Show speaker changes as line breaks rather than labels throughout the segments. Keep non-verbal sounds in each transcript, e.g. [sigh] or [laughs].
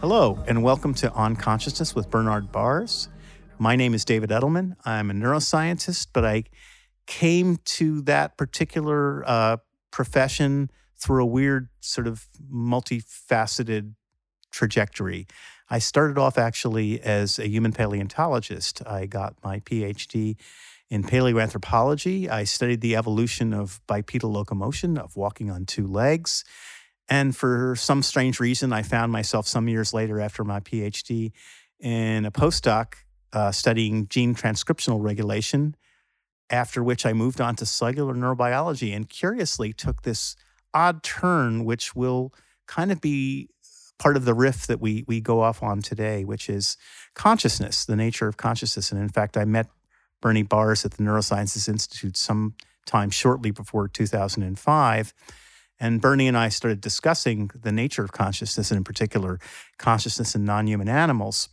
Hello, and welcome to On Consciousness with Bernard Baars. My name is David Edelman. I'm a neuroscientist, but I came to that particular uh, profession through a weird, sort of multifaceted trajectory. I started off actually as a human paleontologist. I got my PhD in paleoanthropology. I studied the evolution of bipedal locomotion, of walking on two legs. And for some strange reason, I found myself some years later after my PhD in a postdoc uh, studying gene transcriptional regulation, after which I moved on to cellular neurobiology and curiously took this odd turn, which will kind of be part of the riff that we we go off on today, which is consciousness, the nature of consciousness. And in fact, I met Bernie Baars at the Neurosciences Institute sometime shortly before 2005. And Bernie and I started discussing the nature of consciousness, and in particular, consciousness in non human animals.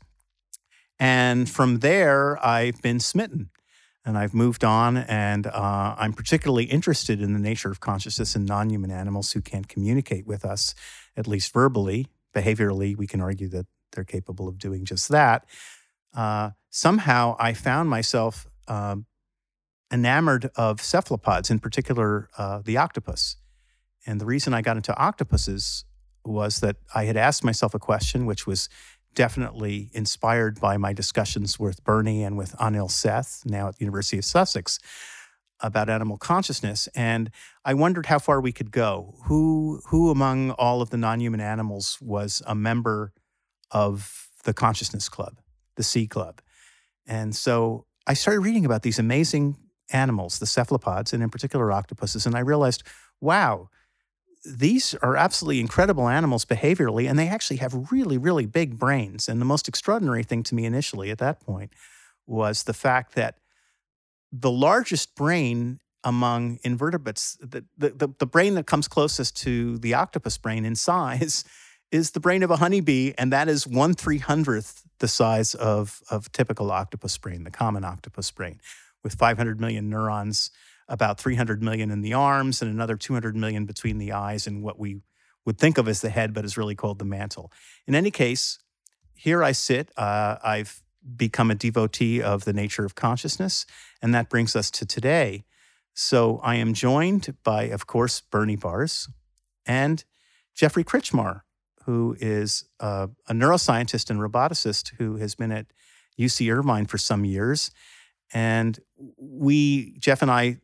And from there, I've been smitten and I've moved on. And uh, I'm particularly interested in the nature of consciousness in non human animals who can't communicate with us, at least verbally. Behaviorally, we can argue that they're capable of doing just that. Uh, somehow, I found myself um, enamored of cephalopods, in particular, uh, the octopus. And the reason I got into octopuses was that I had asked myself a question, which was definitely inspired by my discussions with Bernie and with Anil Seth, now at the University of Sussex, about animal consciousness. And I wondered how far we could go. Who, who among all of the non human animals was a member of the Consciousness Club, the C Club? And so I started reading about these amazing animals, the cephalopods, and in particular octopuses. And I realized, wow, these are absolutely incredible animals behaviorally, and they actually have really, really big brains. And the most extraordinary thing to me initially at that point was the fact that the largest brain among invertebrates, the, the, the, brain that comes closest to the octopus brain in size, [laughs] is the brain of a honeybee, and that is one three hundredth the size of, of typical octopus brain, the common octopus brain, with 500 million neurons about 300 million in the arms and another 200 million between the eyes and what we would think of as the head, but is really called the mantle. In any case, here I sit. Uh, I've become a devotee of the nature of consciousness, and that brings us to today. So I am joined by, of course, Bernie Baars and Jeffrey Krichmar, who is uh, a neuroscientist and roboticist who has been at UC Irvine for some years. And we, Jeff and I,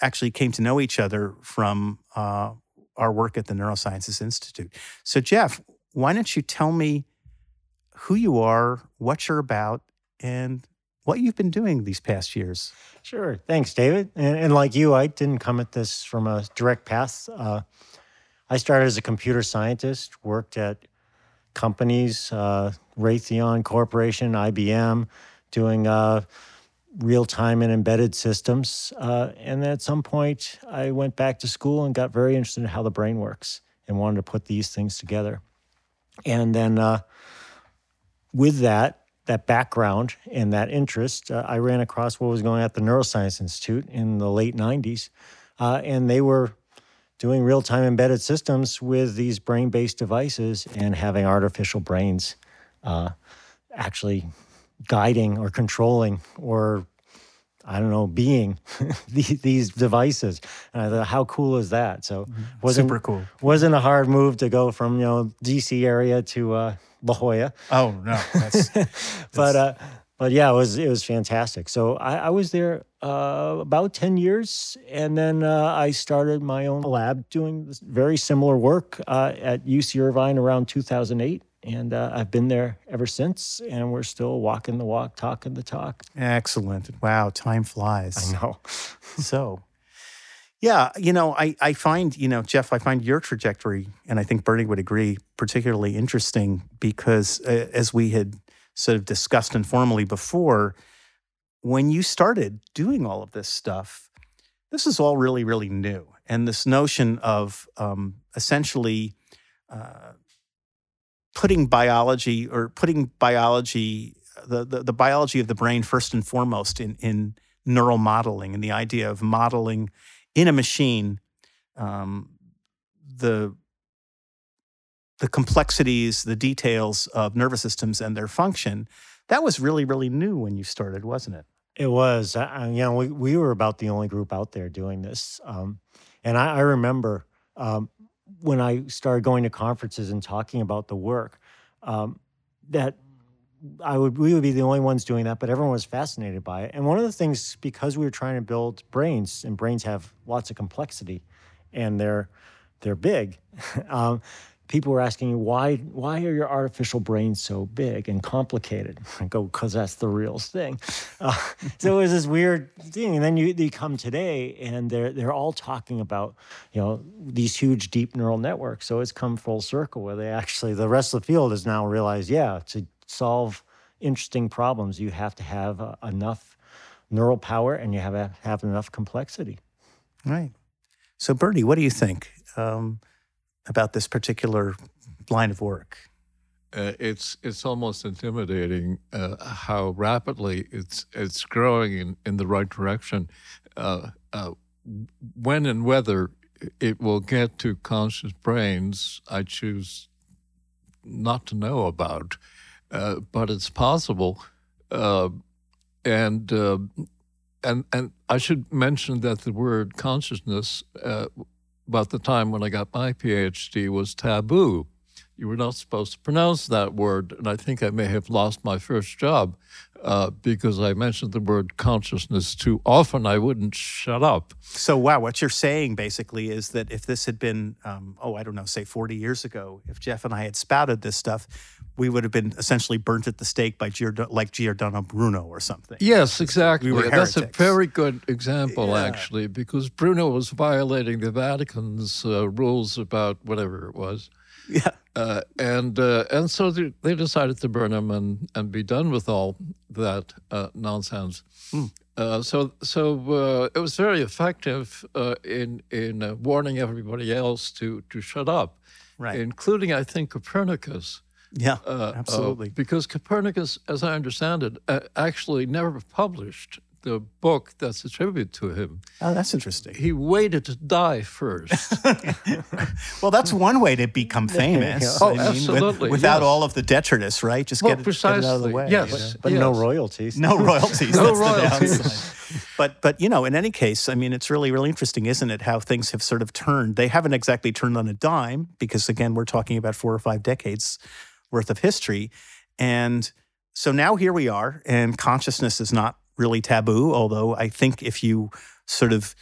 actually came to know each other from uh, our work at the Neurosciences Institute. So, Jeff, why don't you tell me who you are, what you're about, and what you've been doing these past years?
Sure. Thanks, David. And, and like you, I didn't come at this from a direct path. Uh, I started as a computer scientist, worked at companies, uh, Raytheon Corporation, IBM, doing uh, real time and embedded systems. Uh, and then at some point, I went back to school and got very interested in how the brain works and wanted to put these things together. And then uh, with that, that background and that interest, uh, I ran across what was going on at the Neuroscience Institute in the late 90s. Uh, and they were doing real time embedded systems with these brain based devices and having artificial brains uh, actually guiding or controlling or I don't know, being [laughs] these devices. And I thought, how cool is that? So
mm-hmm. wasn't super cool.
Wasn't a hard move to go from you know DC area to uh, La Jolla.
Oh no, that's, [laughs]
that's... but uh, but yeah, it was it was fantastic. So I, I was there uh, about ten years, and then uh, I started my own lab doing very similar work uh, at UC Irvine around 2008 and uh, I've been there ever since, and we're still walking the walk, talking the talk.
Excellent! Wow, time flies.
I know. [laughs]
so, yeah, you know, I I find you know Jeff, I find your trajectory, and I think Bernie would agree, particularly interesting because uh, as we had sort of discussed informally before, when you started doing all of this stuff, this is all really really new, and this notion of um, essentially. Uh, putting biology or putting biology, the, the, the biology of the brain first and foremost in, in neural modeling and the idea of modeling in a machine um, the the complexities, the details of nervous systems and their function. That was really, really new when you started, wasn't it?
It was. You know, we, we were about the only group out there doing this. Um, and I, I remember um, when I started going to conferences and talking about the work, um, that I would we would be the only ones doing that, but everyone was fascinated by it. And one of the things, because we were trying to build brains, and brains have lots of complexity, and they're they're big. [laughs] people were asking why why are your artificial brains so big and complicated? [laughs] I go because that's the real thing. [laughs] Uh, so it was this weird thing, and then you, you come today, and they're they're all talking about you know these huge deep neural networks. So it's come full circle where they actually the rest of the field has now realized yeah to solve interesting problems you have to have uh, enough neural power and you have to have enough complexity.
Right. So Bernie what do you think? Um, about this particular line of work?
Uh, it's it's almost intimidating uh, how rapidly it's it's growing in, in the right direction. Uh, uh when and whether it will get to conscious brains, I choose not to know about, uh, but it's possible. Uh, and and and I should mention that the word consciousness about the time when I got my PhD was taboo. You were not supposed to pronounce that word. And I think I may have lost my first job uh, because I mentioned the word consciousness too often. I wouldn't shut up.
So, wow, what you're saying basically is that if this had been, um, oh, I don't know, say 40 years ago, if Jeff and I had spouted this stuff, we would have been essentially burnt at the stake by Giordano, like Giordano Bruno or something.
Yes, exactly. We That's a very good example, yeah. actually, because Bruno was violating the Vatican's uh, rules about whatever it was.
Yeah.
Uh, and uh, and so they, they, decided to burn him and, and be done with all that uh, nonsense. Mm. so so uh, it was very effective uh, in in warning everybody else to to shut up,
right?
Including I think Copernicus.
Yeah, uh, uh, absolutely.
because Copernicus, as I understand it, actually never published the book that's attributed to him.
Oh, that's interesting.
He waited to die first. [laughs] [laughs]
well, that's one way to become famous.
oh, I mean, absolutely.
With, without yes. all of the detritus, right? Just
well,
get,
precisely.
it, get it out of the way.
Yes,
but
yes.
no royalties.
No [laughs] royalties.
no royalties.
but but you know, in any case, I mean, it's really really interesting, isn't it? How things have sort of turned. They haven't exactly turned on a dime because again, we're talking about four or five decades worth of history, and so now here we are, and consciousness is not really taboo. Although I think if you sort of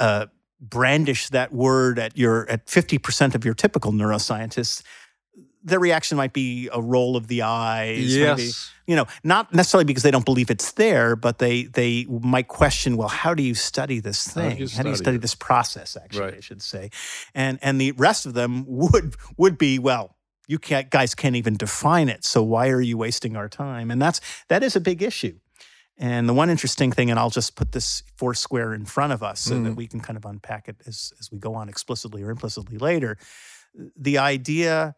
uh, brandish that word at your at fifty percent of your typical neuroscientists, their reaction might be a roll of the eyes.
Yes.
Maybe, you know, not necessarily because they don't believe it's there, but they they might question, well, how do you study this thing? How do you study, do you study this process? Actually, right. I should say, and and the rest of them [laughs] would would be well. You can't, guys can't even define it. So why are you wasting our time? And that's that is a big issue. And the one interesting thing, and I'll just put this four square in front of us so mm. that we can kind of unpack it as, as we go on explicitly or implicitly later. The idea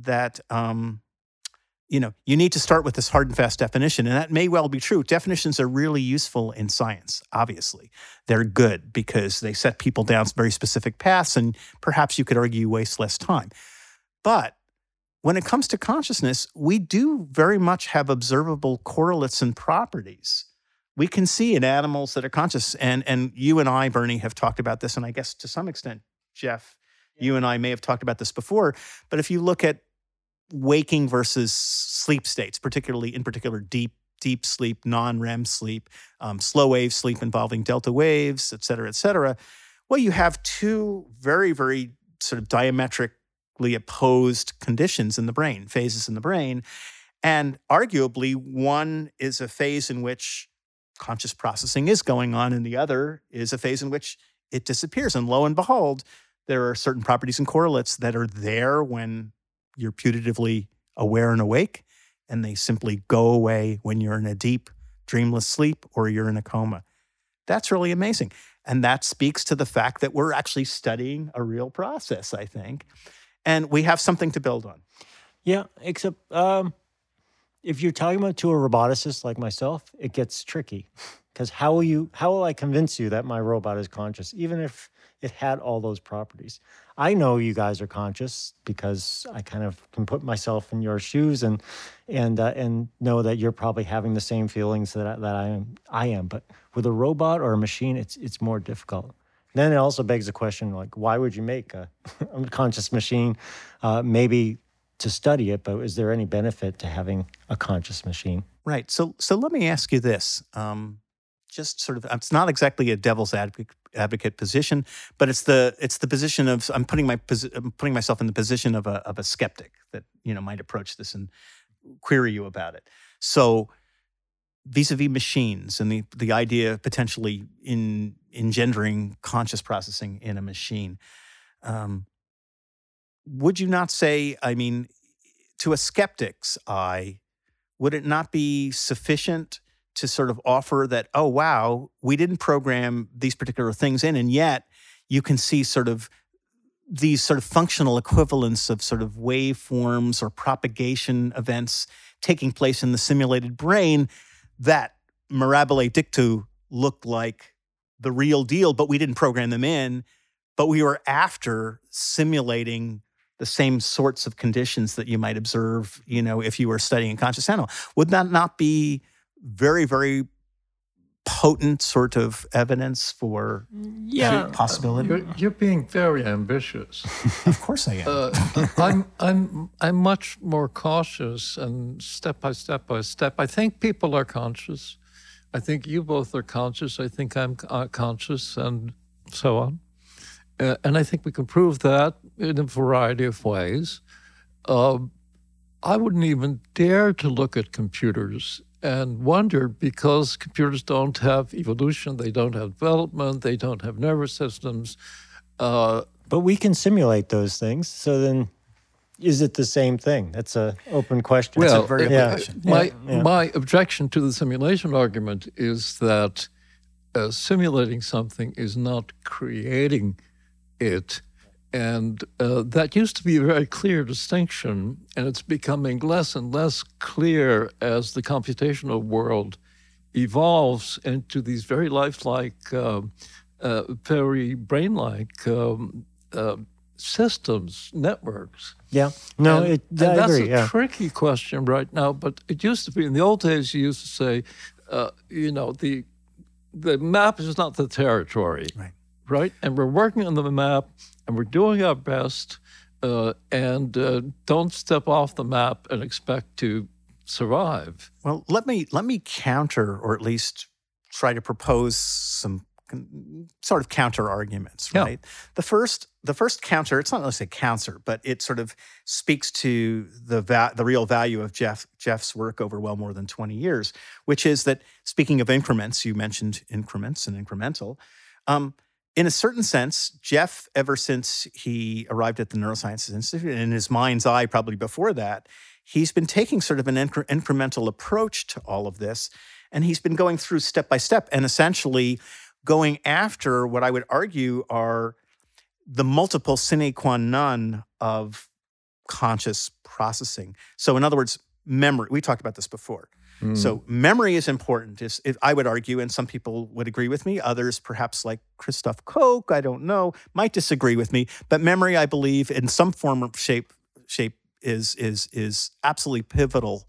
that, um, you know, you need to start with this hard and fast definition, and that may well be true. Definitions are really useful in science, obviously. They're good because they set people down very specific paths, and perhaps you could argue you waste less time. But when it comes to consciousness, we do very much have observable correlates and properties. We can see in animals that are conscious, and, and you and I, Bernie, have talked about this, and I guess to some extent, Jeff, yeah. you and I may have talked about this before. But if you look at waking versus sleep states, particularly in particular deep deep sleep, non-REM sleep, um, slow wave sleep involving delta waves, et cetera, et cetera. Well, you have two very, very sort of diametric opposed conditions in the brain, phases in the brain. And arguably, one is a phase in which conscious processing is going on, and the other is a phase in which it disappears. And lo and behold, there are certain properties and correlates that are there when you're putatively aware and awake, and they simply go away when you're in a deep, dreamless sleep or you're in a coma. That's really amazing. And that speaks to the fact that we're actually studying a real process, I think and we have something to build on.
Yeah, except um, if you're talking about to a roboticist like myself, it gets tricky Because how will you? How will I convince you that my robot is conscious, even if it had all those properties? I know you guys are conscious because I kind of can put myself in your shoes and and uh, and know that you're probably having the same feelings that I, that I am. I am, but with a robot or a machine, it's it's more difficult. Then it also begs the question, like, why would you make [laughs] a, conscious machine? Uh, maybe to study it, but is there any benefit to having a conscious machine?
Right. So, so let me ask you this. Um, just sort of, it's not exactly a devil's advocate, advocate position, but it's the it's the position of I'm putting my I'm putting myself in the position of a of a skeptic that you know might approach this and query you about it. So, vis-a-vis machines and the the idea potentially in engendering conscious processing in a machine. Um, would you not say, I mean, to a skeptic's eye, would it not be sufficient to sort of offer that, oh, wow, we didn't program these particular things in, and yet you can see sort of these sort of functional equivalents of sort of waveforms or propagation events taking place in the simulated brain that mirabile dictu looked like the real deal, but we didn't program them in. But we were after simulating the same sorts of conditions that you might observe, you know, if you were studying a conscious animal. Would that not be very, very potent sort of evidence for
yeah
possibility?
You're, you're being very ambitious. [laughs]
of course I am.
Uh, [laughs] I'm I'm I'm much more cautious and step by step by step. I think people are conscious. I think you both are conscious. I think I'm uh, conscious, and so on. Uh, and I think we can prove that in a variety of ways. Uh, I wouldn't even dare to look at computers and wonder because computers don't have evolution, they don't have development, they don't have nervous systems.
Uh, but we can simulate those things. So then is it the same thing? That's a open question.
Well,
very
yeah,
question.
My yeah. my objection to the simulation argument is that uh, simulating something is not creating it, and uh, that used to be a very clear distinction, and it's becoming less and less clear as the computational world evolves into these very lifelike, uh, uh very brain-like. Um, uh, systems, networks.
Yeah, no,
and,
it,
and that's
agree,
a
yeah.
tricky question right now. But it used to be in the old days. You used to say, uh, you know, the the map is not the territory,
right?
Right, and we're working on the map, and we're doing our best, uh, and uh, don't step off the map and expect to survive.
Well, let me let me counter, or at least try to propose some sort of counter arguments, right? Yeah. The first the first counter, it's not necessarily a counter, but it sort of speaks to the va- the real value of Jeff Jeff's work over well more than 20 years, which is that speaking of increments, you mentioned increments and incremental. Um, in a certain sense, Jeff, ever since he arrived at the Neurosciences Institute, and in his mind's eye, probably before that, he's been taking sort of an incre- incremental approach to all of this. And he's been going through step by step and essentially going after what I would argue are the multiple sine qua non of conscious processing. So, in other words, memory. We talked about this before. Mm. So, memory is important. Is I would argue, and some people would agree with me. Others, perhaps like Christoph Koch, I don't know, might disagree with me. But memory, I believe, in some form or shape, shape is is is absolutely pivotal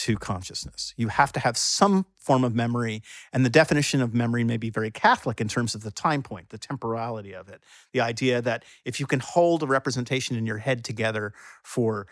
to consciousness. You have to have some form of memory, and the definition of memory may be very Catholic in terms of the time point, the temporality of it. The idea that if you can hold a representation in your head together for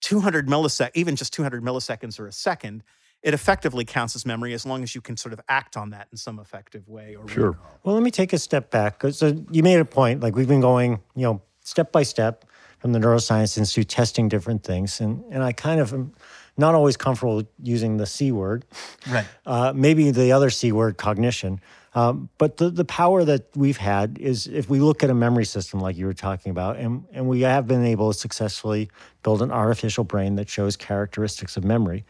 200 milliseconds, even just 200 milliseconds or a second, it effectively counts as memory as long as you can sort of act on that in some effective way. Or
sure.
Well, let me take a step back. So you made a point, like we've been going, you know, step by step from the Neuroscience Institute, testing different things, and and I kind of am not always comfortable using the C word.
Right.
Uh, maybe the other C word, cognition. Um, but the, the power that we've had is if we look at a memory system like you were talking about, and, and we have been able to successfully build an artificial brain that shows characteristics of memory.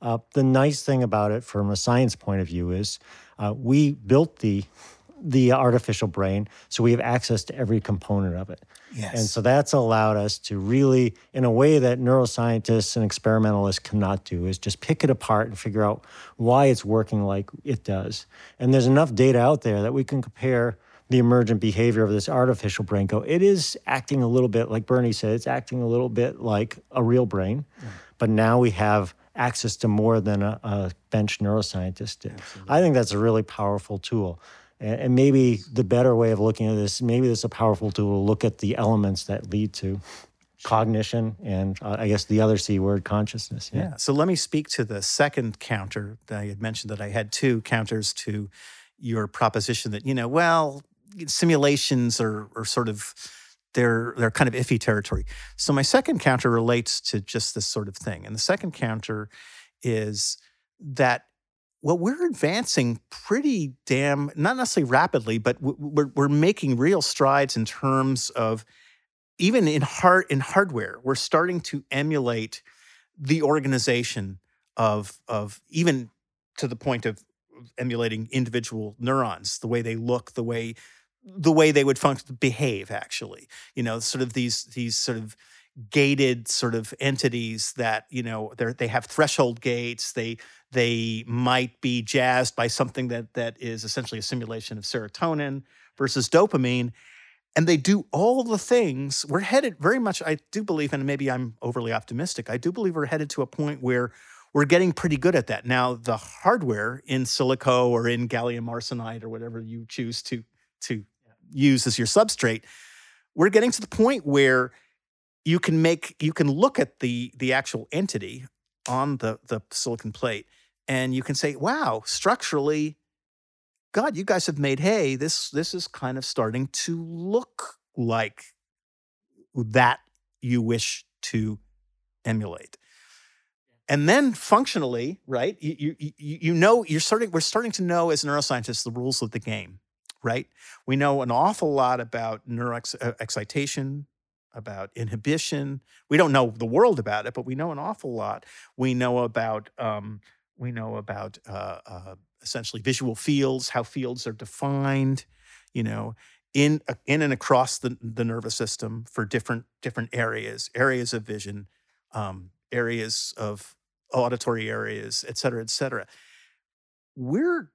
Uh, the nice thing about it from a science point of view is uh, we built the the artificial brain. So we have access to every component of it.
Yes.
And so that's allowed us to really, in a way that neuroscientists and experimentalists cannot do, is just pick it apart and figure out why it's working like it does. And there's enough data out there that we can compare the emergent behavior of this artificial brain go it is acting a little bit like bernie said it's acting a little bit like a real brain but now we have access to more than a, a bench neuroscientist did i think that's a really powerful tool and, maybe the better way of looking at this maybe this is a powerful tool to look at the elements that lead to cognition and uh, i guess the other c word consciousness
Yeah. So let me speak to the second counter that I had mentioned that I had two counters to your proposition that, you know, well, simulations are, are sort of they're they're kind of iffy territory. So my second counter relates to just this sort of thing. And the second counter is that well, we're advancing pretty damn not necessarily rapidly, but we're we're making real strides in terms of even in hard in hardware. We're starting to emulate the organization of of even to the point of emulating individual neurons, the way they look, the way the way they would function behave actually you know sort of these these sort of gated sort of entities that you know they they have threshold gates they they might be jazzed by something that that is essentially a simulation of serotonin versus dopamine and they do all the things. We're headed very much i do believe and maybe i'm overly optimistic i do believe we're headed to a point where we're getting pretty good at that. Now the hardware in silico or in gallium arsenide or whatever you choose to to use as your substrate we're getting to the point where you can make you can look at the the actual entity on the the silicon plate and you can say wow structurally god you guys have made hay. This this is kind of starting to look like that you wish to emulate. And then functionally right you, you you know you're starting we're starting to know as neuroscientists the rules of the game right? We know an awful lot about neuroexcitation uh, about inhibition. We don't know the world about it but we know an awful lot. We know about um, we know about uh, uh, essentially visual fields how fields are defined you know in uh, in and across the, the nervous system for different different areas areas of vision um, areas of auditory areas et cetera et cetera. We're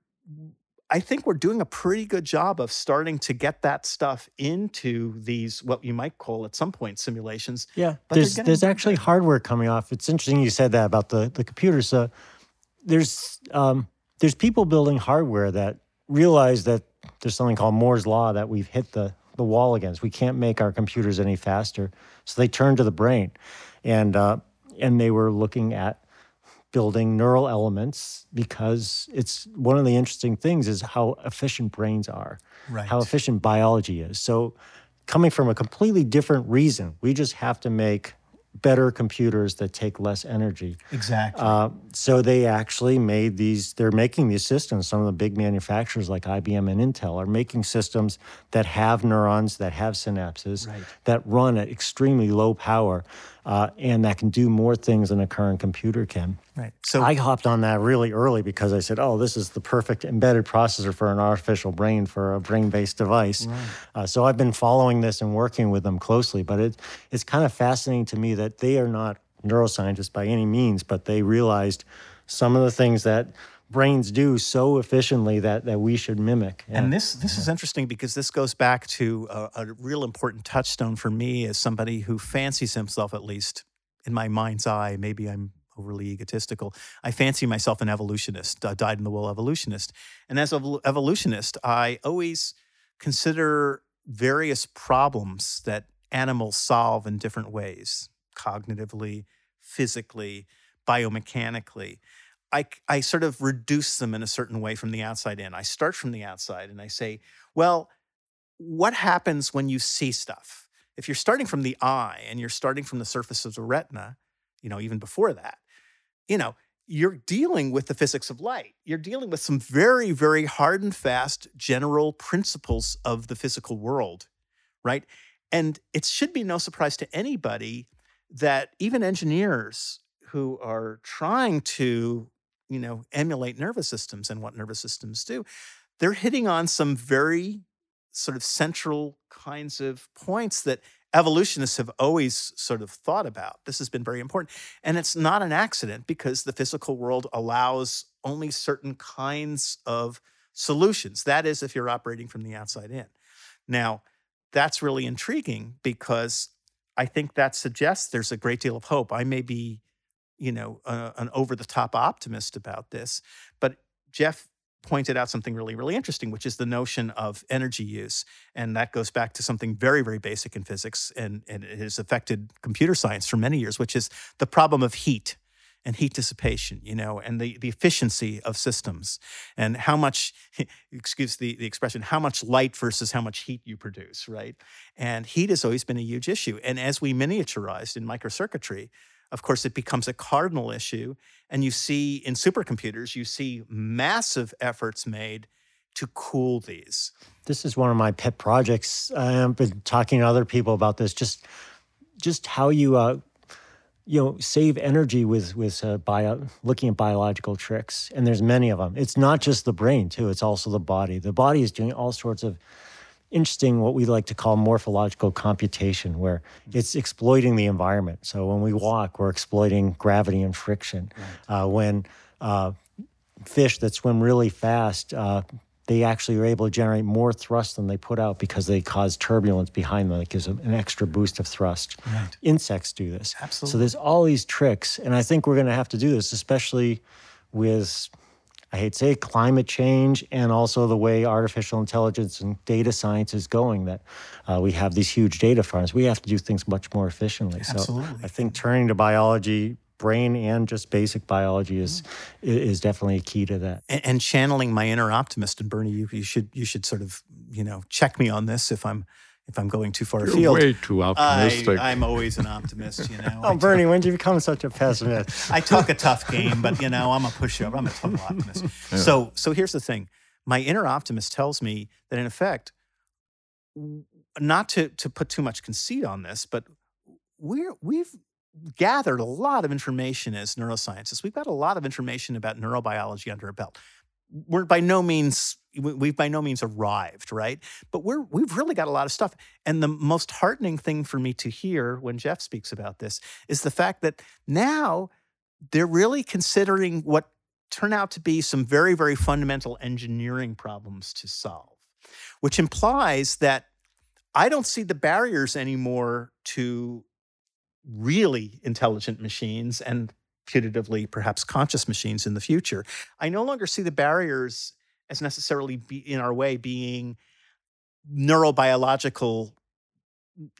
I think we're doing a pretty good job of starting to get that stuff into these what you might call at some point simulations.
Yeah,
But
there's
getting
there's
better.
actually hardware coming off. It's interesting you said that about the the computers. So there's um, there's people building hardware that realize that there's something called Moore's law that we've hit the the wall against. We can't make our computers any faster, so they turn to the brain, and uh, and they were looking at building neural elements because it's one of the interesting things is how efficient brains are
Right.
how efficient biology is. So, coming from a completely different reason, we just have to make better computers that take less energy.
exactly.
Uh, so they actually made these. They're making these systems. Some of the big manufacturers like IBM and Intel are making systems that have neurons, that have synapses,
Right.
that run at extremely low power, uh, and that can do more things than a current computer can.
right. So
I hopped on that really early because I said, "Oh, this is the perfect embedded processor for an artificial brain for a brain-based device." Uh, so I've been following this and working with them closely. But it, it's kind of fascinating to me that they are not neuroscientists by any means, but they realized some of the things that brains do so efficiently that that we should mimic.
And this this is interesting because this goes back to a, a real important touchstone for me as somebody who fancies himself, at least in my mind's eye. Maybe I'm overly egotistical. I fancy myself an evolutionist, a dyed in the wool evolutionist. And as an evolutionist, I always consider various problems that animals solve in different ways, cognitively, physically, biomechanically. I, I sort of reduce them in a certain way from the outside in. I start from the outside and I say, well, what happens when you see stuff? If you're starting from the eye and you're starting from the surface of the retina, you know, even before that, you know, you're dealing with the physics of light. You're dealing with some very, very hard and fast general principles of the physical world, right? And it should be no surprise to anybody that even engineers who are trying to, you know, emulate nervous systems and what nervous systems do, they're hitting on some very sort of central kinds of points that evolutionists have always sort of thought about. This has been very important. And it's not an accident because the physical world allows only certain kinds of solutions. That is, if you're operating from the outside in. Now, that's really intriguing because I think that suggests there's a great deal of hope. I may be, you know, uh, an over the top optimist about this, but Jeff pointed out something really, really interesting, which is the notion of energy use. And that goes back to something very, very basic in physics, and, and it has affected computer science for many years, which is the problem of heat and heat dissipation, you know, and the, the efficiency of systems and how much, [laughs] excuse the, the expression, how much light versus how much heat you produce, right? And heat has always been a huge issue. And as we miniaturized in microcircuitry, of course, it becomes a cardinal issue. And you see in supercomputers, you see massive efforts made to cool these.
This is one of my pet projects. I've been talking to other people about this. Just, just how you, uh, you know, save energy with with uh, bio, looking at biological tricks. And there's many of them. It's not just the brain too. It's also the body. The body is doing all sorts of interesting what we like to call morphological computation where it's exploiting the environment so when we walk we're exploiting gravity and friction right. uh, when uh, fish that swim really fast uh, they actually are able to generate more thrust than they put out because they cause turbulence behind them that gives them an extra boost of thrust right. insects do this
Absolutely.
so there's all these tricks and i think we're going to have to do this especially with I hate to say it, climate change and also the way artificial intelligence and data science is going, that uh, we have these huge data farms. We have to do things much more efficiently.
Absolutely.
So I think turning to biology, brain and just basic biology is mm. is definitely a key to that.
And, and channeling my inner optimist, and Bernie, you, you should you should sort of you know check me on this if I'm if I'm going too far afield.
You're
afield.
Way too optimistic.
I, am always an optimist, you know. [laughs]
oh, Bernie, when did you become such a pessimist? [laughs]
I talk a tough game, but you know, I'm a pushover. I'm a total optimist. [laughs] Yeah. So, so here's the thing: my inner optimist tells me that, in effect, not to to put too much conceit on this, but we're we've gathered a lot of information as neuroscientists. We've got a lot of information about neurobiology under our belt. We're by no means we've by no means arrived, right? But we're we've really got a lot of stuff. And the most heartening thing for me to hear when Jeff speaks about this is the fact that now they're really considering what turn out to be some very very fundamental engineering problems to solve, which implies that I don't see the barriers anymore to really intelligent machines and putatively perhaps conscious machines in the future. I no longer see the barriers as necessarily be in our way being neurobiological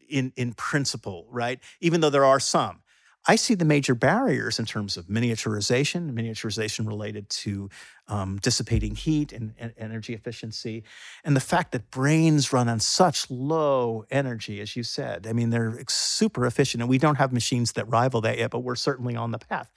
in in principle, right? Even though there are some. I see the major barriers in terms of miniaturization, miniaturization related to um, dissipating heat and, and, energy efficiency, and the fact that brains run on such low energy, as you said. I mean, they're super efficient, and we don't have machines that rival that yet, but we're certainly on the path.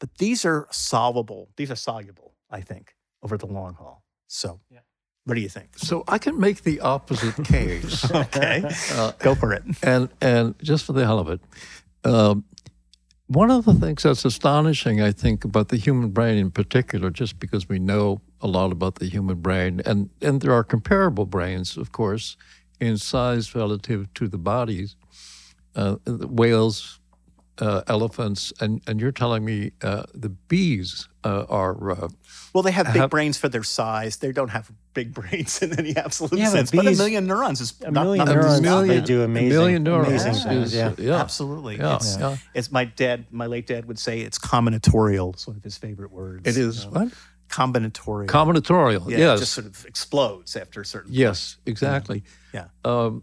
But these are solvable, these are soluble, I think, over the long haul. So, yeah. what do you think?
So I can make the opposite [laughs] case.
okay, uh, go for it.
And and just for the hell of it, um, one of the things that's astonishing, I think, about the human brain in particular, just because we know a lot about the human brain, and and there are comparable brains, of course, in size relative to the bodies. Uh, whales, uh, elephants, and, and you're telling me uh, the bees uh, are. Uh,
well, they have big have, brains for their size. They don't have big [laughs] brains in any absolute yeah, sense. But, bees, but a million neurons is
a million not, neurons. Million, they do amazing. A million neurons amazing
is, yeah. yeah. absolutely. Yeah. It's, yeah. it's, my dad. My late dad would say it's combinatorial. It's one of his favorite words.
It is
you
know? what
combinatorial.
Combinatorial.
Yeah,
yes.
It just sort of explodes after a certain.
Yes, point. exactly.
Yeah. Um,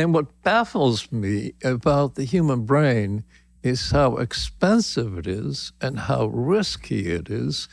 and what baffles me about the human brain is how expensive it is and how risky it is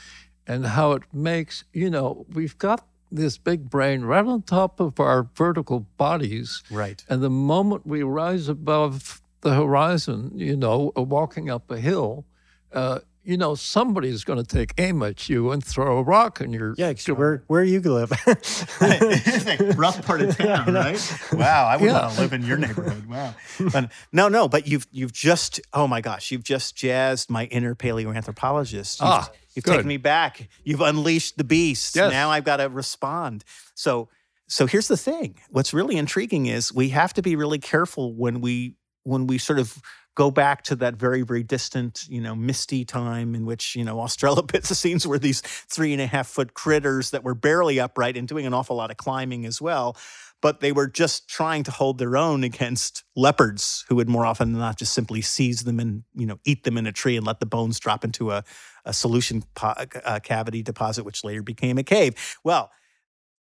and how it makes, you know, we've got this big brain right on top of our vertical bodies.
Right.
And the moment we rise above the horizon, you know, walking up a hill, uh, you know, somebody's going to take aim at you and throw a rock in your.
Yeah, 'cause where where you live? [laughs]
rough part of [laughs] town, right? Wow, I would
Yeah.
want to live in your neighborhood. Wow, but no, no, but you've you've just oh my gosh, you've just jazzed my inner paleoanthropologist. You've,
Ah,
you've
good.
taken me back. You've unleashed the beast.
Yes.
Now I've got to respond. So so here's the thing. What's really intriguing is we have to be really careful when we when we sort of go back to that very very distant you know misty time in which you know australopithecines were these three and a half foot critters that were barely upright and doing an awful lot of climbing as well but they were just trying to hold their own against leopards who would more often than not just simply seize them and you know eat them in a tree and let the bones drop into a, a solution po- uh, cavity deposit which later became a cave well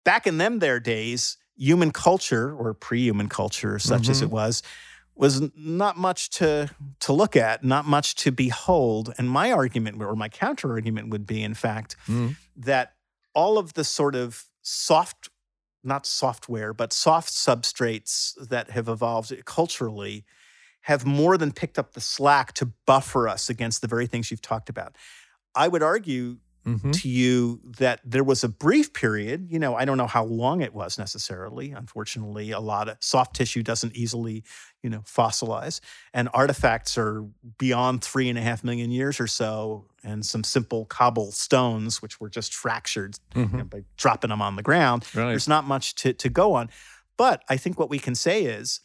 back in them their days human culture or pre-human culture such as
Mhm.
it was was not much to to look at not much to behold and my argument or my counter argument would be in fact
Mm.
that all of the sort of soft not software but soft substrates that have evolved culturally have more than picked up the slack to buffer us against the very things you've talked about i would argue
Mhm.
to you that there was a brief period, you know, I don't know how long it was necessarily. Unfortunately, a lot of soft tissue doesn't easily, you know, fossilize. And artifacts are beyond three and a half million years or so. And some simple cobble stones, which were just fractured you know, by dropping them on the ground.
Right.
There's not much to, to go on. But I think what we can say is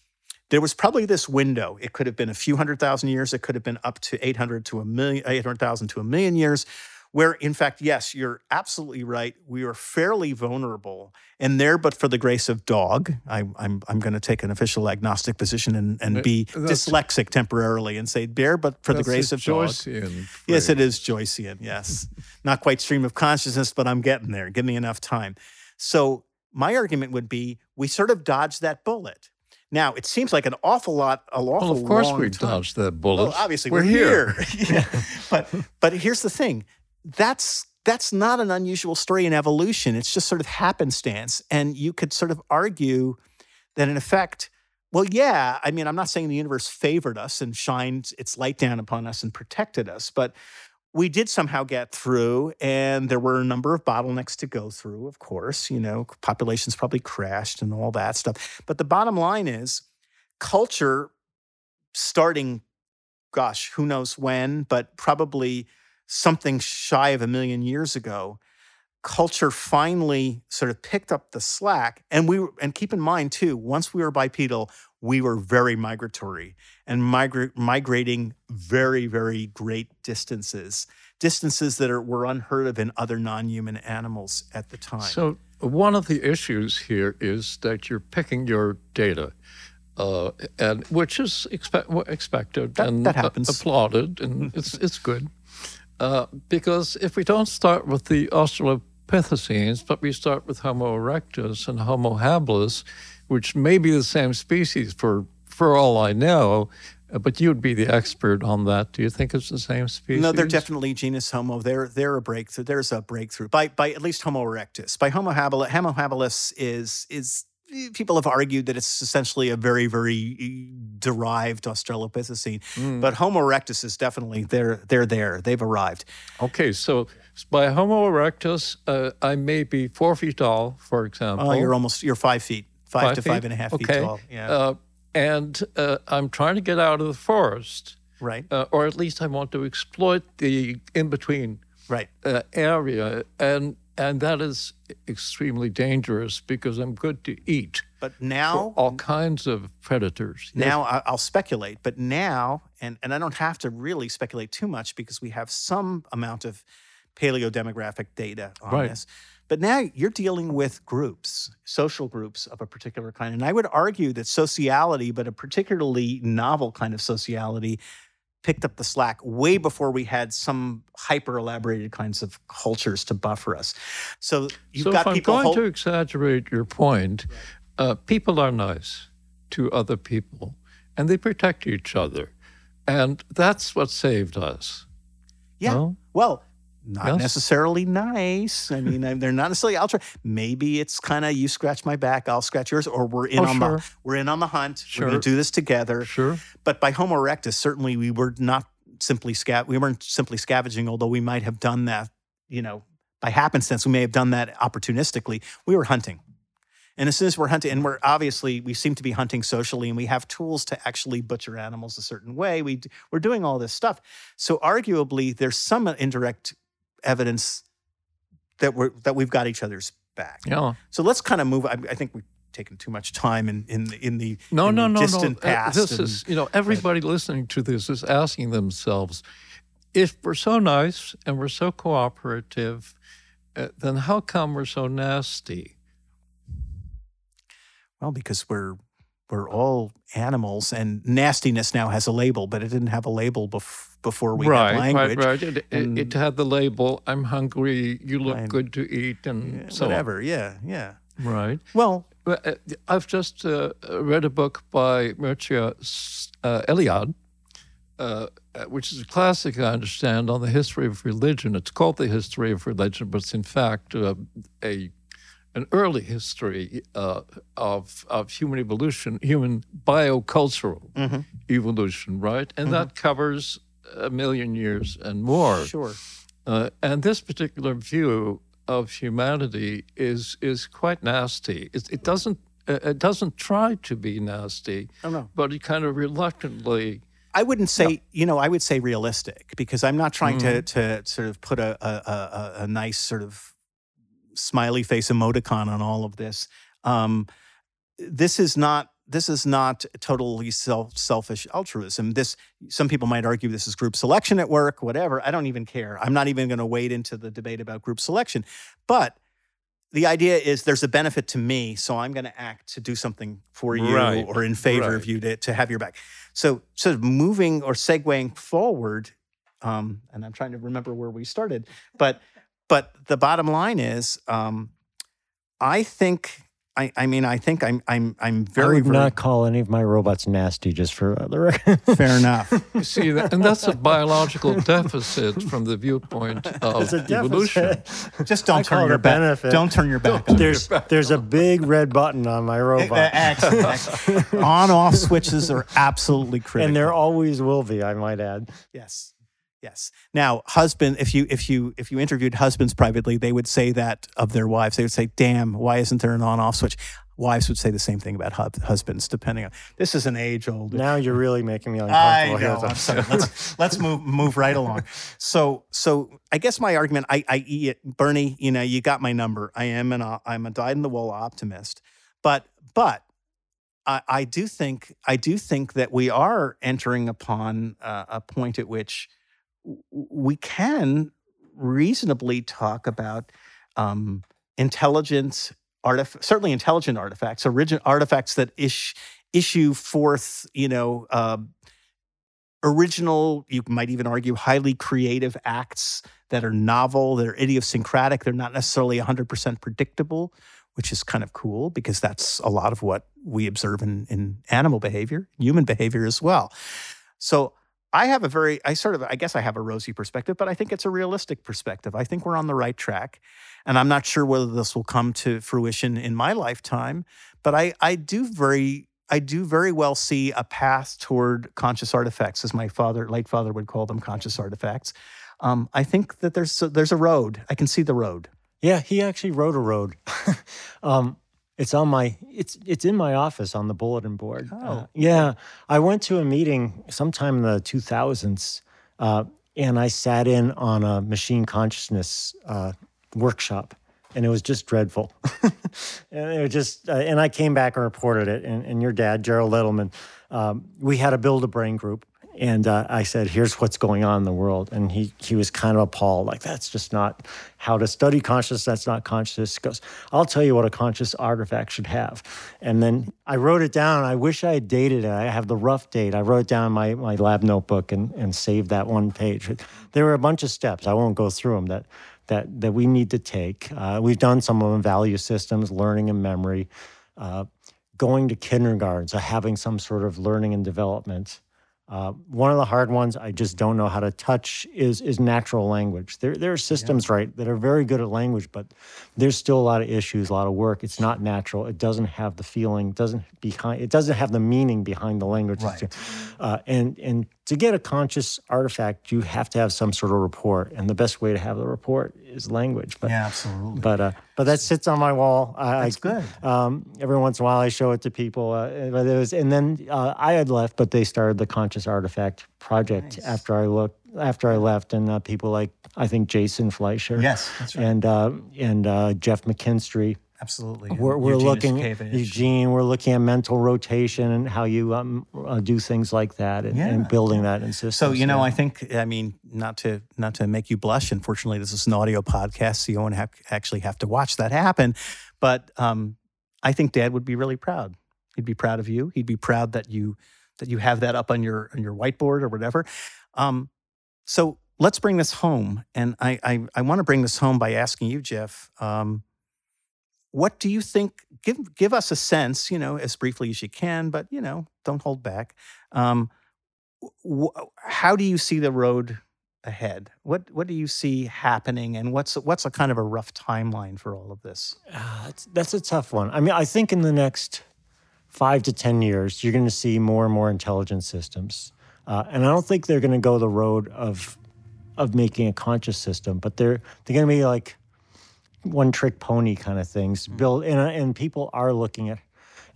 there was probably this window. It could have been a few hundred thousand years. It could have been up to 800 to a million, 800,000 to a million years, where in fact, yes, you're absolutely right. We are fairly vulnerable. And there, but for the grace of dog, I, I'm, I'm going to take an official agnostic position and, and be
that's-
dyslexic temporarily and say bear, but for the grace of dog.
Joycean
Yes, it is phrase. Joycean. Yes. Not quite stream of consciousness, but I'm getting there. Give me enough time. So, my argument would be we sort of dodged that bullet. Now, it seems like an awful lot, a awful
Well, of course we
time.
dodged that bullet.
Well, obviously,
we're,
we're,
here.
here. Yeah. [laughs] [laughs] But but here's the thing. That's that's not an unusual story in evolution. It's just sort of happenstance. And you could sort of argue that in effect, well, yeah, I mean, I'm not saying the universe favored us and shined its light down upon us and protected us, but we did somehow get through, and there were a number of bottlenecks to go through, of course. You know, populations probably crashed and all that stuff. But the bottom line is culture starting, gosh, who knows when, but probably something shy of a million years ago, culture finally sort of picked up the slack. And we and keep in mind too, once we were bipedal, we were very migratory and migra- migrating very, very great distances, distances that are, were unheard of in other non-human animals at the time.
So one of the issues here is that you're picking your data, uh, and which is expe- expected
That-
and
that happens.
applauded, and [laughs] it's it's good. Uh, because if we don't start with the Australopithecines, but we start with Homo erectus and Homo habilis, which may be the same species for for all I know, uh, but you'd be the expert on that. Do you think it's the same species?
No, they're definitely genus Homo. They're they're a breakthrough. There's a breakthrough by by at least Homo erectus. By Homo habilis, Homo habilis is is people have argued that it's essentially a very very derived Australopithecine.
Mm.
But Homo erectus is definitely they're they're there. They've arrived.
Okay, so by Homo erectus, uh, I may be four feet tall, for example.
Oh, you're almost you're five feet, five,
Five
to
feet?
five and a half feet
Okay.
tall. Yeah,
Uh, and uh, I'm trying to get out of the forest,
right,
uh, or at least I want to exploit the in between
right.
uh, area, and and that is extremely dangerous because I'm good to eat
But now
all kinds of predators.
Now I- I'll speculate, but now, and, and I don't have to really speculate too much because we have some amount of paleodemographic data on
Right.
this. But now you're dealing with groups, social groups of a particular kind. And I would argue that sociality, but a particularly novel kind of sociality, picked up the slack way before we had some hyper elaborated kinds of cultures to buffer us. So you've
so
got
if I'm going to exaggerate your point, uh, people are nice to other people, and they protect each other, and that's what saved us.
Yeah.
No?
Well, not
Yes?
necessarily nice. I mean, they're not necessarily ultra. Maybe it's kind of you scratch my back, I'll scratch yours, or we're in
Oh,
on
sure.
the we're in on the hunt. We're going to do this together.
Sure.
But by Homo erectus, certainly we were not simply scav we weren't simply scavenging, although we might have done that, you know, by happenstance. We may have done that opportunistically. We were hunting. And as soon as we're hunting, and we're obviously we seem to be hunting socially, and we have tools to actually butcher animals a certain way. We we're doing all this stuff. So arguably, there's some indirect evidence that we're that we've got each other's back.
Yeah.
So let's kind of move. I, I think we've taken too much time in in in the
no
in
no
the
no
distant
no. Uh,
past.
this
and-
is you know everybody listening to this is asking themselves, if we're so nice and we're so cooperative, uh, then how come we're so nasty?
well because we're we're all animals, and nastiness now has a label, but it didn't have a label bef- before we
right,
had language.
right, right. It, it,
and-
it had the label, "I'm hungry. You look
Right.
good to eat," and
Yeah,
so on.
whatever. Yeah, yeah.
Right.
Well,
uh, I've just uh, read a book by Mircea uh, Eliade, uh, uh, which is a classic, I understand, on the history of religion. It's called the history of religion, but it's in fact uh, a an early history uh, of of human evolution, human biocultural
mhm,
evolution, right? And that covers a million years and more.
sure.
Uh, and this particular view of humanity is is quite nasty. It, it doesn't uh, it doesn't try to be nasty,
Oh no.
but it kind of reluctantly.
I wouldn't say, you know, I would say realistic because I'm not trying to
Mm-hmm.
to sort of put a a, a a nice sort of smiley face emoticon on all of this. Um, this is not this is not totally self selfish altruism. This some people might argue this is group selection at work, whatever. I don't even care. I'm not even going to wade into the debate about group selection. But the idea is there's a benefit to me, so I'm going to act to do something for you
Right,
or in favor of you to, to have your back. So sort of moving or segueing forward, um, and I'm trying to remember where we started, but but the bottom line is, um, I think. I, I mean, I think I'm I'm I'm
I
very
would
very
not call any of my robots nasty, just for uh, the record.
fair enough. [laughs]
You see, and that's a biological deficit from the viewpoint of [laughs]
It's a
evolution. [laughs]
Just don't
call
turn your back.
benefit.
Don't turn your back. on it.
There's there's a big red button on my robot,
Excellent, excellent. On-off switches are absolutely critical.
and there always will be. I might add.
Yes. Yes. Now, husband, if you if you if you interviewed husbands privately, they would say that of their wives. They would say, "Damn, why isn't there an on-off switch?" Wives would say the same thing about hub, husbands, depending on. This is an age-old.
Now you're really making me
I
uncomfortable.
know.
here.
I'm sorry. Let's let's move move right along. So so I guess my argument, I I Bernie. You know, you got my number. I am an I'm a dyed in the wool optimist, but but I, I do think I do think that we are entering upon uh, a point at which we can reasonably talk about um, intelligent artif- certainly intelligent artifacts, origin artifacts that ish, issue forth, you know, uh, original. You might even argue highly creative acts that are novel, that are idiosyncratic. They're not necessarily 100% predictable, which is kind of cool because that's a lot of what we observe in, in animal behavior, human behavior as well. So I have a very, I sort of, I guess I have a rosy perspective, but I think it's a realistic perspective. I think we're on the right track. And I'm not sure whether this will come to fruition in my lifetime, but I, I do very, I do very well see a path toward conscious artifacts, as my father, late father, would call them conscious artifacts. Um, I think that there's a, there's a road. I can see the road.
Yeah, he actually wrote a road. [laughs] um, it's on my it's it's in my office on the bulletin board.
Oh.
Uh, yeah, I went to a meeting sometime in the 2000s, uh, and I sat in on a machine consciousness uh, workshop, and it was just dreadful. [laughs] and it was just, uh, and I came back and reported it. And, and your dad, Gerald Edelman, um, we had a build a brain group, and uh, I said, "Here's what's going on in the world," and he he was kind of appalled, like that's just not how to study consciousness. That's not consciousness. He goes, "I'll tell you what a conscious artifact should have," and then I wrote it down. I wish I had dated it. I have the rough date. I wrote it down in my my lab notebook and and saved that one page. There were a bunch of steps. I won't go through them. That that that we need to take. Uh, we've done some of them: value systems, learning and memory. Uh, going to kindergarten, so having some sort of learning and development. Uh, one of the hard ones I just don't know how to touch is is natural language. There there are systems right that are very good at language, but there's still a lot of issues, a lot of work. It's not natural. It doesn't have the feeling. Doesn't behind. It doesn't have the meaning behind the language.
Right.
Uh, and and to get a conscious artifact, you have to have some sort of report, and the best way to have the report is language. But
Yeah, absolutely.
but uh, but that sits on my wall. I,
That's good.
Um, every once in a while, I show it to people. Uh, but it was, and then uh, I had left, but they started the Conscious Artifact project
Nice.
after I looked after I left, and uh, people like I think Jason Fleischer,
Yes, that's right.
and uh, and uh, Jeff McKinstry.
Absolutely.
We're, we're looking Eugene. We're looking at mental rotation and how you um, uh, do things like that, and, and building that in systems.
So you know,
yeah.
I think I mean not to not to make you blush. Unfortunately, this is an audio podcast, so you won't have, actually have to watch that happen. But um, I think Dad would be really proud. He'd be proud of you. He'd be proud that you that you have that up on your on your whiteboard or whatever. Um, so let's bring this home, and I I, I want to bring this home by asking you, Jeff. Um, what do you think? Give give us a sense, you know, as briefly as you can, but you know, don't hold back. Um, wh- how do you see the road ahead? What what do you see happening, and what's what's a kind of a rough timeline for all of this?
Ah, that's, a tough one. I mean, I think in the next five to 10 years, you're going to see more and more intelligent systems. Uh, and I don't think they're going to go the road of, of making a conscious system, but they're, they're going to be like one trick pony kind of things built. And, uh, and people are looking at,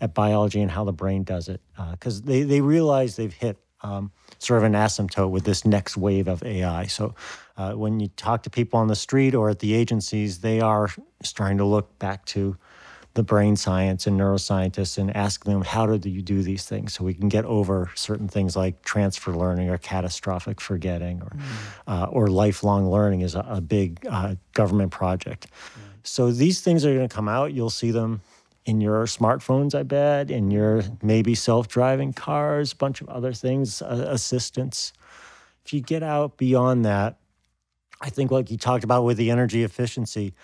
at biology and how the brain does it because they, they realize they've hit um, sort of an asymptote with this next wave of AI. So uh, when you talk to people on the street or at the agencies, they are starting to look back to the brain science and neuroscientists and ask them how do you do these things so we can get over certain things like transfer learning or catastrophic forgetting or uh, or lifelong learning is a, a big uh, government project. So these things are going to come out. You'll see them in your smartphones, I bet, in your maybe self-driving cars, a bunch of other things, uh, assistants. If you get out beyond that, I think like you talked about with the energy efficiency,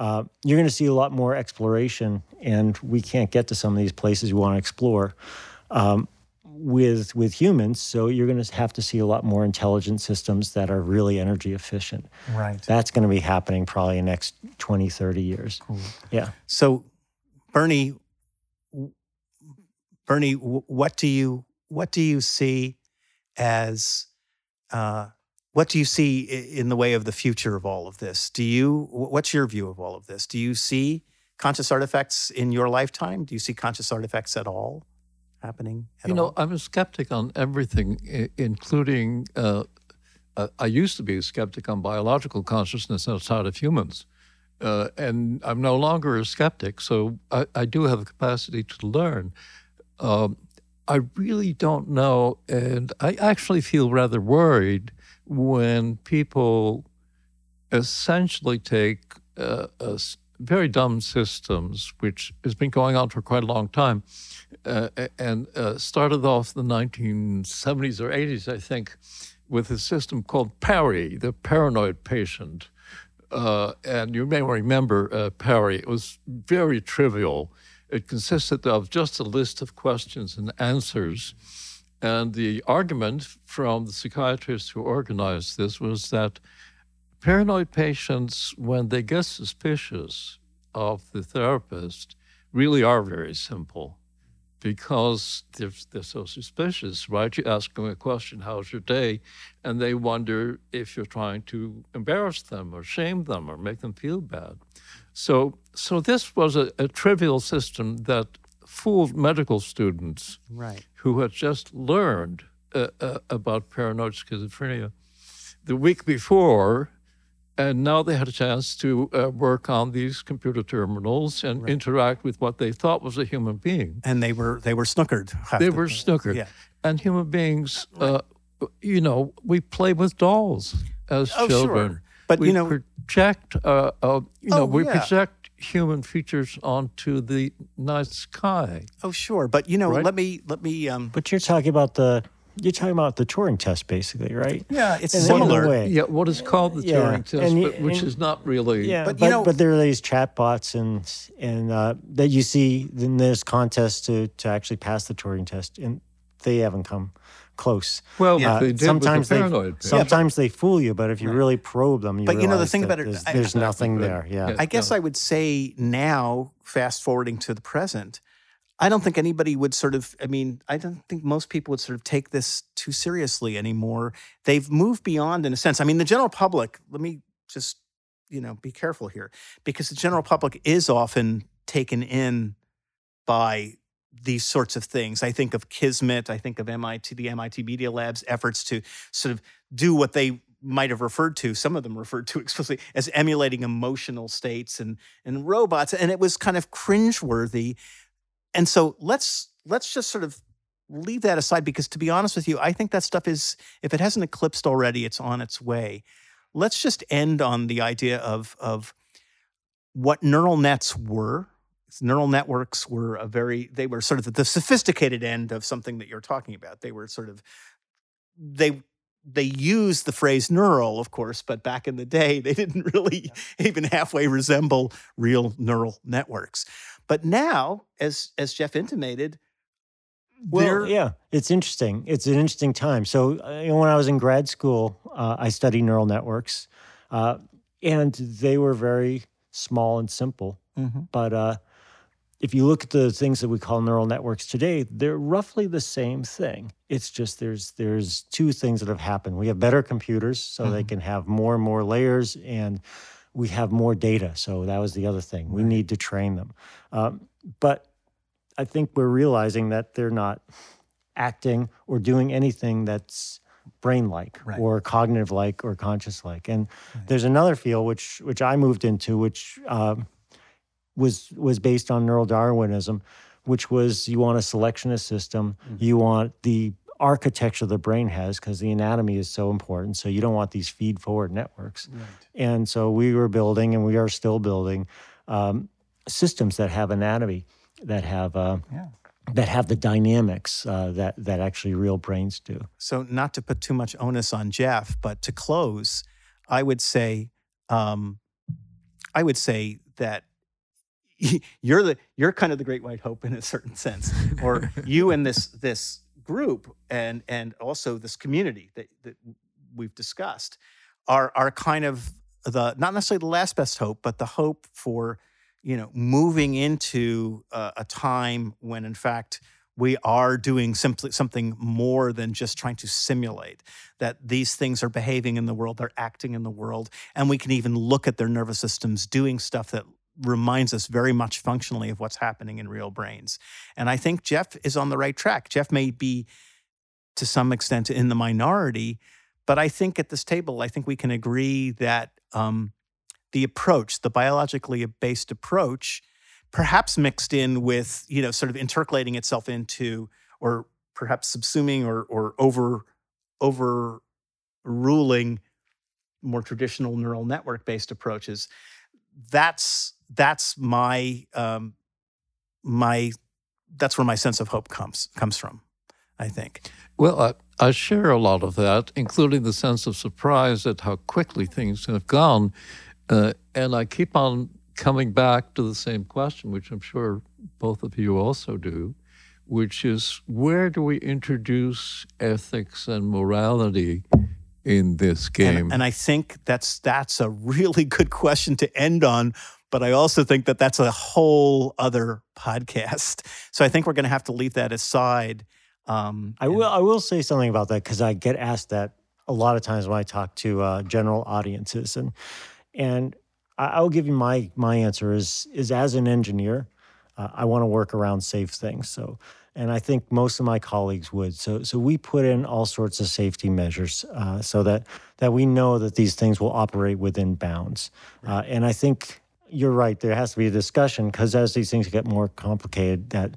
uh, you're going to see a lot more exploration, and we can't get to some of these places we want to explore um, with with humans. So you're going to have to see a lot more intelligent systems that are really energy efficient.
Right.
That's going to be happening probably in the next 20, 30 years. Yeah.
So, Bernie, Bernie, what do you what do you see as uh, what do you see in the way of the future of all of this? Do you what's your view of all of this? Do you see conscious artifacts in your lifetime? Do you see conscious artifacts at all happening? At
you know,
all?
I'm a skeptic on everything, including. Uh, uh, I used to be a skeptic on biological consciousness outside of humans, uh, and I'm no longer a skeptic. So I, I do have the capacity to learn. Um, I really don't know, and I actually feel rather worried when people essentially take uh, s- very dumb systems, which has been going on for quite a long time, uh, and uh, started off the 1970s or 80s, I think, with a system called PARRY, the paranoid patient. Uh, and you may remember uh, PARRY. It was very trivial. It consisted of just a list of questions and answers. And the argument from the psychiatrists who organized this was that paranoid patients, when they get suspicious of the therapist, really are very simple because they're, they're so suspicious, right? You ask them a question, how's your day? And they wonder if you're trying to embarrass them or shame them or make them feel bad. So, so this was a, a trivial system that fooled medical students
right.
who had just learned uh, uh, about paranoid schizophrenia the week before, and now they had a chance to uh, work on these computer terminals and interact with what they thought was a human being.
And they were they were snookered.
They
the-
were snookered.
Yeah.
And human beings, uh, you know, we play with dolls as
Oh,
children.
sure. But,
we
you know-
project, uh, uh, you know,
Oh,
we
yeah.
project human features onto the night sky.
Oh, sure. But you know,
Right?
let me let me. Um,
But you're talking about the you're talking about the Turing test, basically, right?
yeah, it's
In a-
similar.
way.
Yeah, what is called the
Yeah,
Turing test,
and
but, which
and-
is not really.
Yeah,
But,
but
you know-
but there are these chatbots and and uh, that you see in this contest to to actually pass the Turing test, and they haven't come close.
Well, uh,
Yeah.
they did
sometimes
with the
they
paranoid. patient.
sometimes they fool you, but if you really probe them, you
But you know, the thing about it-
there's,
I-
there's nothing
Exactly.
there. Yeah.
Yeah.
I guess
Yeah.
I would say now, fast forwarding to the present, I don't think anybody would sort of, I mean, I don't think most people would sort of take this too seriously anymore. They've moved beyond, in a sense. I mean, the general public, let me just, you know, be careful here because the general public is often taken in by these sorts of things. I think of Kismet, I think of MIT, the MIT Media Lab's efforts to sort of do what they might have referred to, some of them referred to [laughs] explicitly as emulating emotional states and and robots. And it was kind of cringeworthy and so let's let's just sort of leave that aside because to be honest with you, I think that stuff is if it hasn't eclipsed already, it's on its way. Let's just end on the idea of of what neural nets were. Neural networks were a very they were sort of the sophisticated end of something that you're talking about. They were sort of they they used the phrase neural, of course, but back in the day, they [laughs] didn't really yeah. even halfway resemble real neural networks. But now, as as Jeff intimated,
well, yeah, it's interesting. It's an interesting time. So, uh, you know, when I was in grad school, uh, I studied neural networks, uh, and they were very small and simple. Mm-hmm. But uh, if you look at the things that we call neural networks today, they're roughly the same thing. It's just there's there's two things that have happened. We have better computers, so mm-hmm. they can have more and more layers and we have more data. So that was the other thing. We need to train them. Um, but I think we're realizing that they're not acting or doing anything that's brain like right. or cognitive like or conscious like. And right. there's another field which which I moved into, which um, was was based on neural Darwinism, which was you want a selectionist system, mm-hmm. you want the architecture the brain has because the anatomy is so important. So you don't want these feed forward networks. Right. And so we were building, and we are still building um, systems that have anatomy, that have uh, yeah. that have the dynamics uh, that that actually real brains do.
So not to put too much onus on Jeff, but to close, I would say, um, I would say that [laughs] you're the you're kind of the great white hope in a certain sense, or [laughs] you and this this group and and also this community that, that we've discussed are are kind of the not necessarily the last best hope, but the hope for you know moving into a, a time when in fact we are doing simply something more than just trying to simulate that these things are behaving in the world they're acting in the world and we can even look at their nervous systems doing stuff that reminds us very much functionally of what's happening in real brains. And I think Jeff is on the right track. Jeff may be to some extent in the minority, but I think at this table, I think we can agree that um, the approach, the biologically based approach, perhaps mixed in with, you know, sort of intercalating itself into, or perhaps subsuming or, or over, overruling more traditional neural network based approaches. That's that's my um, my that's where my sense of hope comes comes from. I think.
Well, I, I share a lot of that, including the sense of surprise at how quickly things have gone, uh, and I keep on coming back to the same question, which I'm sure both of you also do, which is where do we introduce ethics and morality in this game?
And, and, I think that's that's a really [laughs] good question to end on but I also think that that's a whole other podcast. [laughs] So I think we're going to have to leave that aside.
Um, I will. I will say something about that because I get asked that a lot of times when I talk to uh, general audiences, and and I, will give you my my answer is is as an engineer, uh, I want to work around safe things. So and I think most of my colleagues would. So, so we put in all sorts of safety measures uh, so that that we know that these things will operate within bounds. Uh, and I think you're right. There has to be a discussion because as these things get more complicated, that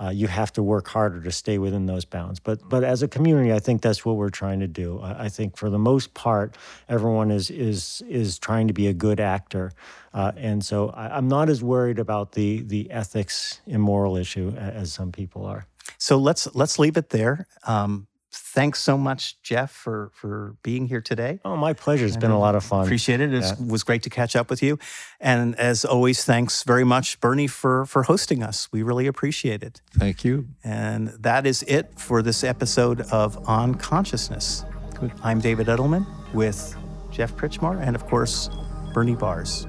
uh, you have to work harder to stay within those bounds. But but as a community, I think that's what we're trying to do. I, I think for the most part, everyone is is is trying to be a good actor, uh, and so I, am not as worried about the the ethics and moral issue as some people are.
So let's let's leave it there. Um, thanks so much, Jeff, for for being here today.
Oh, my pleasure. It's been a lot of fun.
Appreciate it. It yeah. was great to catch up with you. And as always, thanks very much, Bernie, for for hosting us. We really appreciate it.
Thank you.
And that is it for this episode of On Consciousness. Good. I'm David Edelman with Jeff Krichmar and, of course, Bernie Baars.